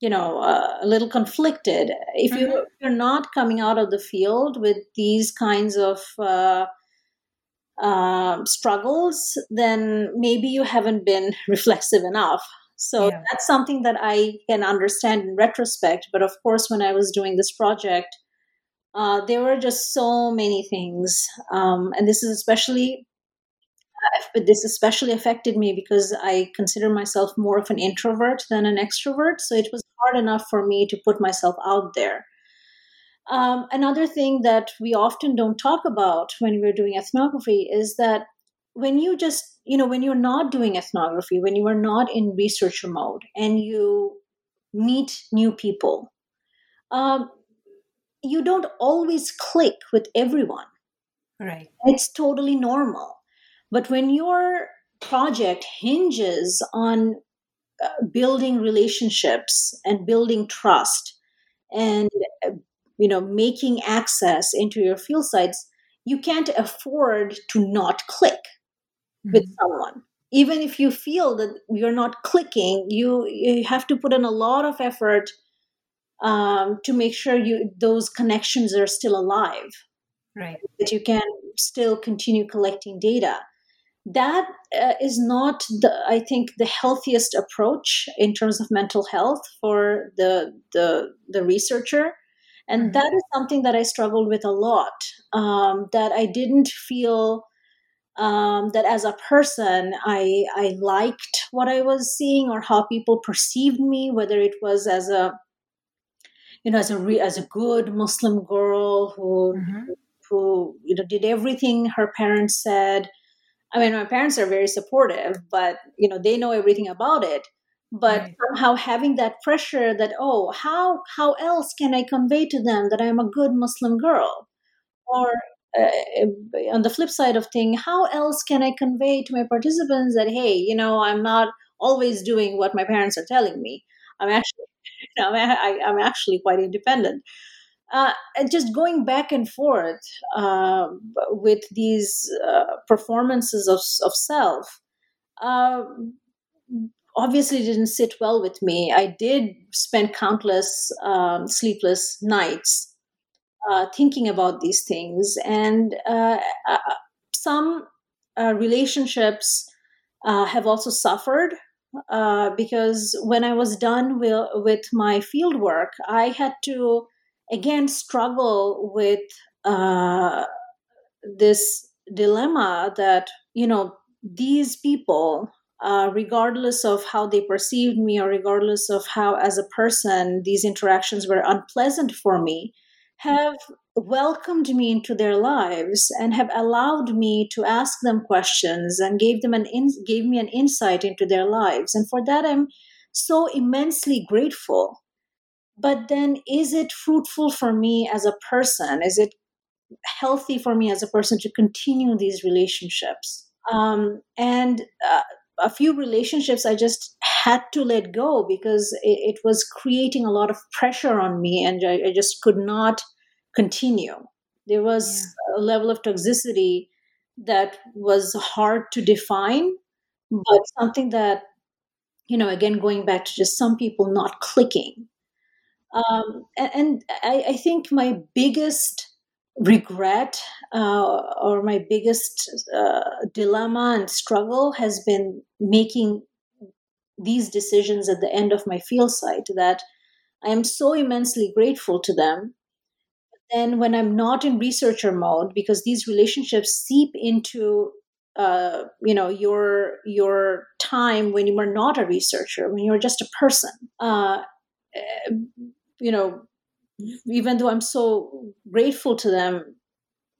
you know uh, a little conflicted if mm-hmm. you, you're not coming out of the field with these kinds of uh, uh, struggles then maybe you haven't been reflexive enough so yeah. that's something that i can understand in retrospect but of course when i was doing this project uh, there were just so many things, um, and this is especially uh, this especially affected me because I consider myself more of an introvert than an extrovert. So it was hard enough for me to put myself out there. Um, another thing that we often don't talk about when we're doing ethnography is that when you just, you know, when you're not doing ethnography, when you are not in researcher mode and you meet new people, um, you don't always click with everyone. Right. It's totally normal. But when your project hinges on uh, building relationships and building trust and uh, you know making access into your field sites you can't afford to not click mm-hmm. with someone even if you feel that you're not clicking you you have to put in a lot of effort um, to make sure you those connections are still alive. Right. That you can still continue collecting data. That uh, is not the i think the healthiest approach in terms of mental health for the the, the researcher. And mm-hmm. that is something that i struggled with a lot um, that i didn't feel um, that as a person I, I liked what i was seeing or how people perceived me whether it was as a you know, as a re- as a good Muslim girl who mm-hmm. who you know did everything her parents said. I mean, my parents are very supportive, but you know they know everything about it. But right. somehow having that pressure that oh, how how else can I convey to them that I'm a good Muslim girl, or uh, on the flip side of thing, how else can I convey to my participants that hey, you know, I'm not always doing what my parents are telling me. I'm actually know, I, am actually quite independent. Uh, and just going back and forth uh, with these uh, performances of, of self um, obviously didn't sit well with me. I did spend countless um, sleepless nights uh, thinking about these things, and uh, uh, some relationships have also suffered uh, because when I was done with, with my field work, I had to again struggle with uh, this dilemma that, you know, these people, uh, regardless of how they perceived me or regardless of how, as a person, these interactions were unpleasant for me, have welcomed me into their lives and have allowed me to ask them questions and gave them an in, gave me an insight into their lives. And for that i'm so immensely grateful. But then is it fruitful for me as a person? Is it healthy for me as a person to continue these relationships? Um, and uh, a few relationships I just had to let go because it, it was creating a lot of pressure on me, and I, I just could not continue. There was yeah. a level of toxicity that was hard to define, but something that, you know, again, going back to just some people not clicking. Um, and, and I, I, think my biggest regret uh, or my biggest uh, dilemma and struggle has been making these decisions at the end of my field site that I am so immensely grateful to them then when i'm not in researcher mode because these relationships seep into uh, you know your your time when you are not a researcher when you're just a person uh, you know even though i'm so grateful to them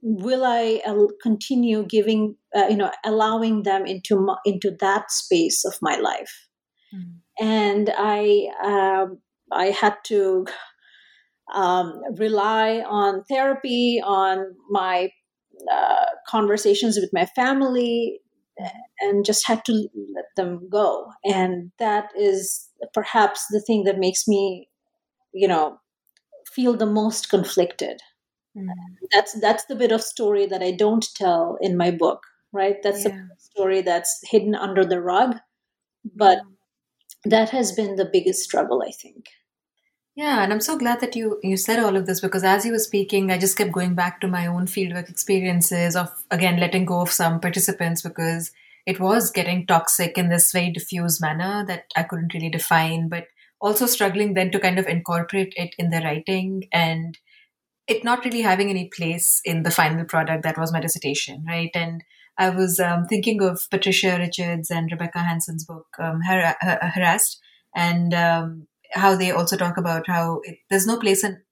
will i continue giving uh, you know allowing them into into that space of my life mm. and i um, i had to um, rely on therapy, on my uh, conversations with my family, and just had to let them go. And that is perhaps the thing that makes me, you know, feel the most conflicted. Mm. That's that's the bit of story that I don't tell in my book, right? That's yeah. a story that's hidden under the rug, but that has been the biggest struggle, I think. Yeah, and I'm so glad that you you said all of this because as you were speaking, I just kept going back to my own fieldwork experiences of again letting go of some participants because it was getting toxic in this very diffuse manner that I couldn't really define, but also struggling then to kind of incorporate it in the writing and it not really having any place in the final product that was my dissertation, right? And I was um, thinking of Patricia Richards and Rebecca Hanson's book, um, Har- Harassed, and um, how they also talk about how it, there's no place in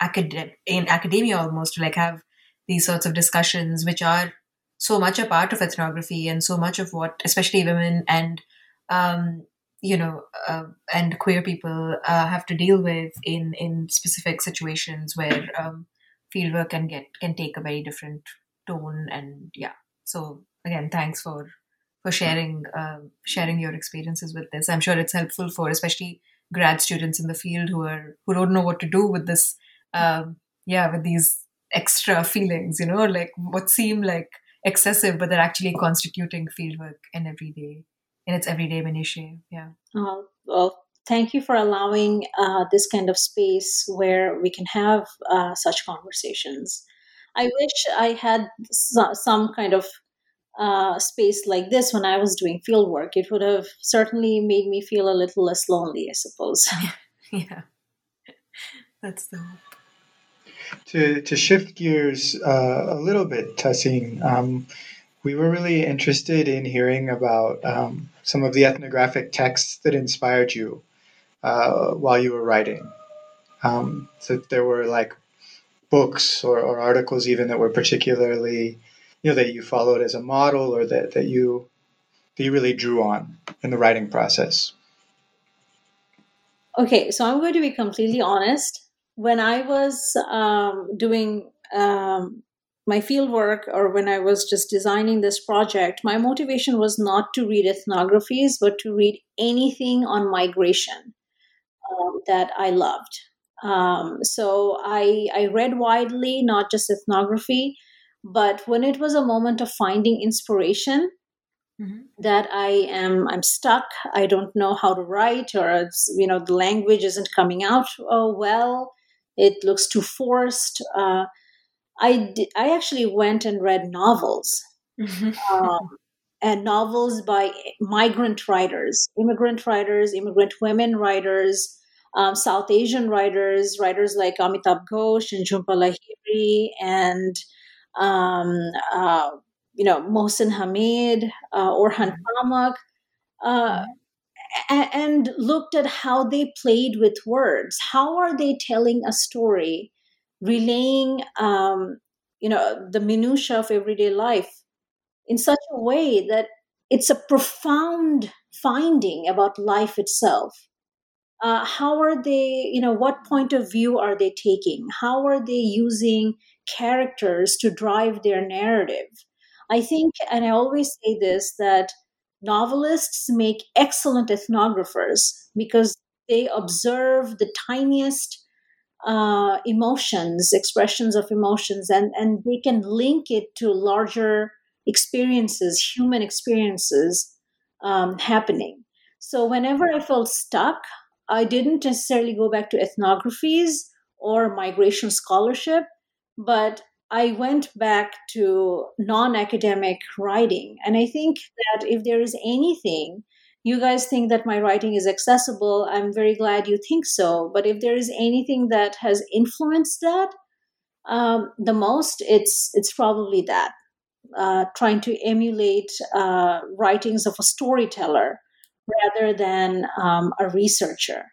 acad- in academia almost to like have these sorts of discussions which are so much a part of ethnography and so much of what especially women and um, you know uh, and queer people uh, have to deal with in in specific situations where um, fieldwork can get can take a very different tone and yeah. So again thanks for for sharing uh, sharing your experiences with this. I'm sure it's helpful for especially grad students in the field who are who don't know what to do with this um, yeah with these extra feelings you know like what seem like excessive but they're actually constituting fieldwork in everyday in its everyday minutiae yeah. Uh, well thank you for allowing uh, this kind of space where we can have uh, such conversations. I wish i had some kind of uh, space like this when I was doing field work. It would have certainly made me feel a little less lonely, I suppose. yeah, that's the hope. To, to shift gears uh, a little bit, Tahseen, um, we were really interested in hearing about um, some of the ethnographic texts that inspired you uh, while you were writing. Um, so there were like books or, or articles even that were particularly you know that you followed as a model or that, that you that you really drew on in the writing process? Okay so i'm going to be completely honest. When i was um, doing um, my field work or when i was just designing this project my motivation was not to read ethnographies but to read anything on migration um, that i loved. Um, so I, I read widely not just ethnography but when it was a moment of finding inspiration mm-hmm. that i am i'm stuck i don't know how to write or it's you know the language isn't coming out oh, well it looks too forced uh, i did, i actually went and read novels mm-hmm. um, and novels by migrant writers immigrant writers immigrant women writers um, South Asian writers, writers like Amitav Ghosh and Jhumpa Lahiri, and um, uh, you know, Mohsin Hamid, uh, Orhan mm-hmm. Pamuk, uh, and, and looked at how they played with words. How are they telling a story, relaying, um, you know, the minutia of everyday life in such a way that it's a profound finding about life itself. Uh, how are they, you know, what point of view are they taking? How are they using characters to drive their narrative. I think, and I always say this, that novelists make excellent ethnographers because they observe the tiniest uh, emotions, expressions of emotions, and, and they can link it to larger experiences, human experiences um, happening. So whenever I felt stuck, I didn't necessarily go back to ethnographies or migration scholarship, but I went back to non academic writing. And I think that if there is anything, you guys think that my writing is accessible. I'm very glad you think so. But if there is anything that has influenced that um, the most, it's it's probably that uh, trying to emulate uh, writings of a storyteller rather than um, a researcher.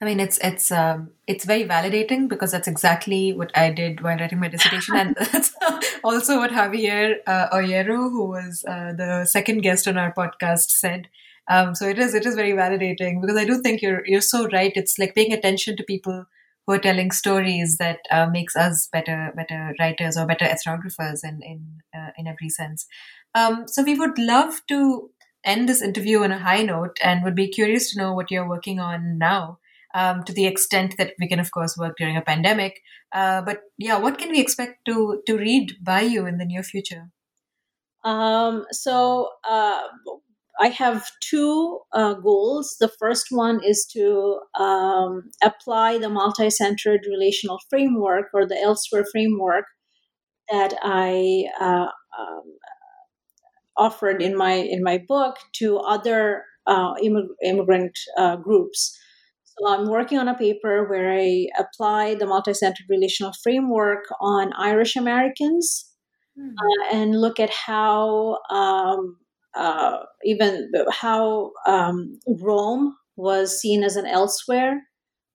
I mean, it's it's um, it's very validating because that's exactly what I did while writing my dissertation, and that's also what Javier uh, Auyero, who was uh, the second guest on our podcast, said. Um, so it is it is very validating because I do think you're you're so right. It's like paying attention to people who are telling stories that uh, makes us better better writers or better ethnographers in in uh, in every sense. Um, so we would love to end this interview on a high note and would be curious to know what you're working on now. Um, to the extent that we can, of course, work during a pandemic. Uh, but yeah, what can we expect to to read by you in the near future? Um, so uh, I have two uh, goals. The first one is to um, apply the multi centered relational framework or the elsewhere framework that I uh, um, offered in my in my book to other uh, immig- immigrant uh, groups. So I'm working on a paper where I apply the multi centered relational framework on Irish Americans. Hmm. Uh, and look at how um, uh, even how um, Rome was seen as an elsewhere,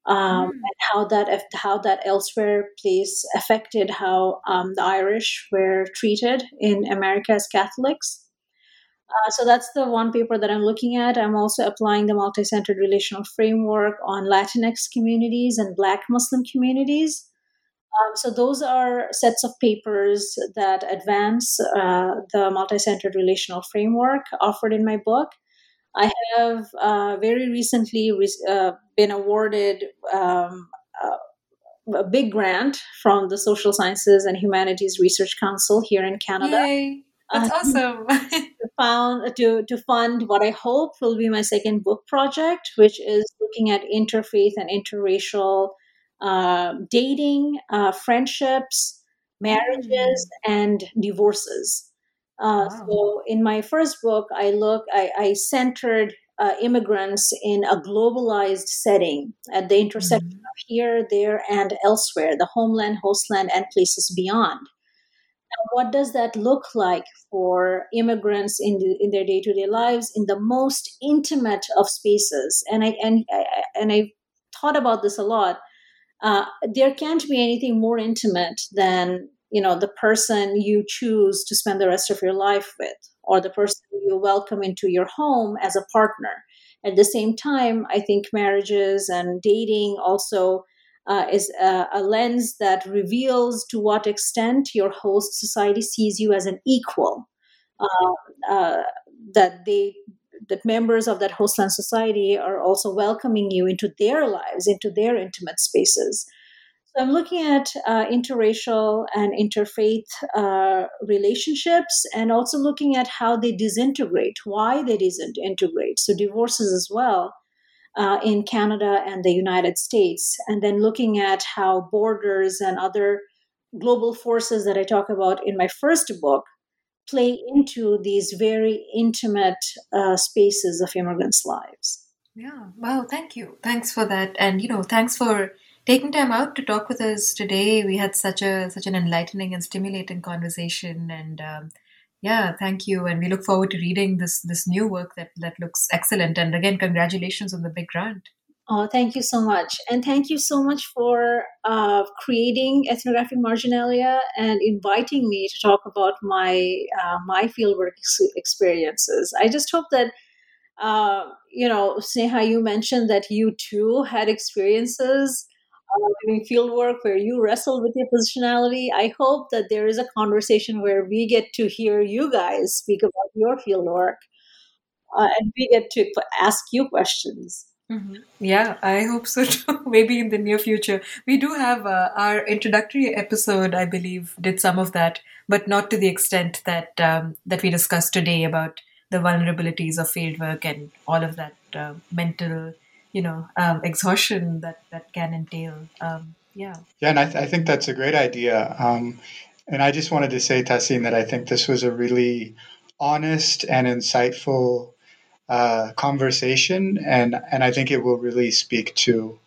um, mm. and how that how that elsewhere place affected how um, the Irish were treated in America as Catholics. Uh, so that's the one paper that I'm looking at. I'm also applying the multi-centered relational framework on Latinx communities and Black Muslim communities. Um, so those are sets of papers that advance uh, the multi-centered relational framework offered in my book. I have uh, very recently re- uh, been awarded um, uh, a big grant from the Social Sciences and Humanities Research Council here in Canada. Yay. That's uh, awesome. to, found, to, to fund what I hope will be my second book project, which is looking at interfaith and interracial uh, dating, uh, friendships, marriages, mm. and divorces. Uh, wow. So, in my first book, I look, I, I centered uh, immigrants in a globalized setting at the intersection mm. of here, there, and elsewhere, the homeland, hostland, and places beyond. Now, what does that look like for immigrants in the, in their day to day lives in the most intimate of spaces? And I and I, and I thought about this a lot uh, there can't be anything more intimate than you know the person you choose to spend the rest of your life with or the person you welcome into your home as a partner at the same time i think marriages and dating also uh, is a, a, lens that reveals to what extent your host society sees you as an equal uh, uh, that they that members of that hostland society are also welcoming you into their lives, into their intimate spaces. So I'm looking at uh, interracial and interfaith uh, relationships and also looking at how they disintegrate, why they disintegrate. So divorces as well uh, in Canada and the United States. And then looking at how borders and other global forces that I talk about in my first book play into these very intimate uh, spaces of immigrants' lives. Yeah, wow, thank you. Thanks for that. And, you know, thanks for taking time out to talk with us today. We had such a such an enlightening and stimulating conversation and um, yeah, thank you. And we look forward to reading this this new work that that looks excellent. And again, congratulations on the big grant. Oh, thank you so much. And thank you so much for uh, creating Ethnographic Marginalia and inviting me to talk about my uh, my fieldwork ex- experiences. I just hope that, uh, you know, Sneha, you mentioned that you too had experiences uh, doing fieldwork where you wrestled with your positionality. I hope that there is a conversation where we get to hear you guys speak about your fieldwork uh, and we get to ask you questions. Mm-hmm. Yeah, I hope so too. Maybe in the near future. We do have uh, our introductory episode, I believe, did some of that, but not to the extent that um, that we discussed today about the vulnerabilities of fieldwork and all of that uh, mental, you know, um, exhaustion that that can entail. Um, yeah. Yeah, and I, th- I, think that's a great idea. Um, and I just wanted to say, Tahseen, that I think this was a really honest and insightful uh, conversation, and and I think it will really speak to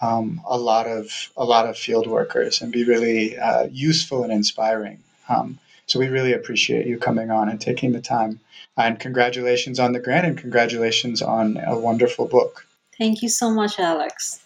um, a lot of a lot of field workers and be really uh, useful and inspiring. Um, so we really appreciate you coming on and taking the time. And congratulations on the grant, and congratulations on a wonderful book. Thank you so much, Alex.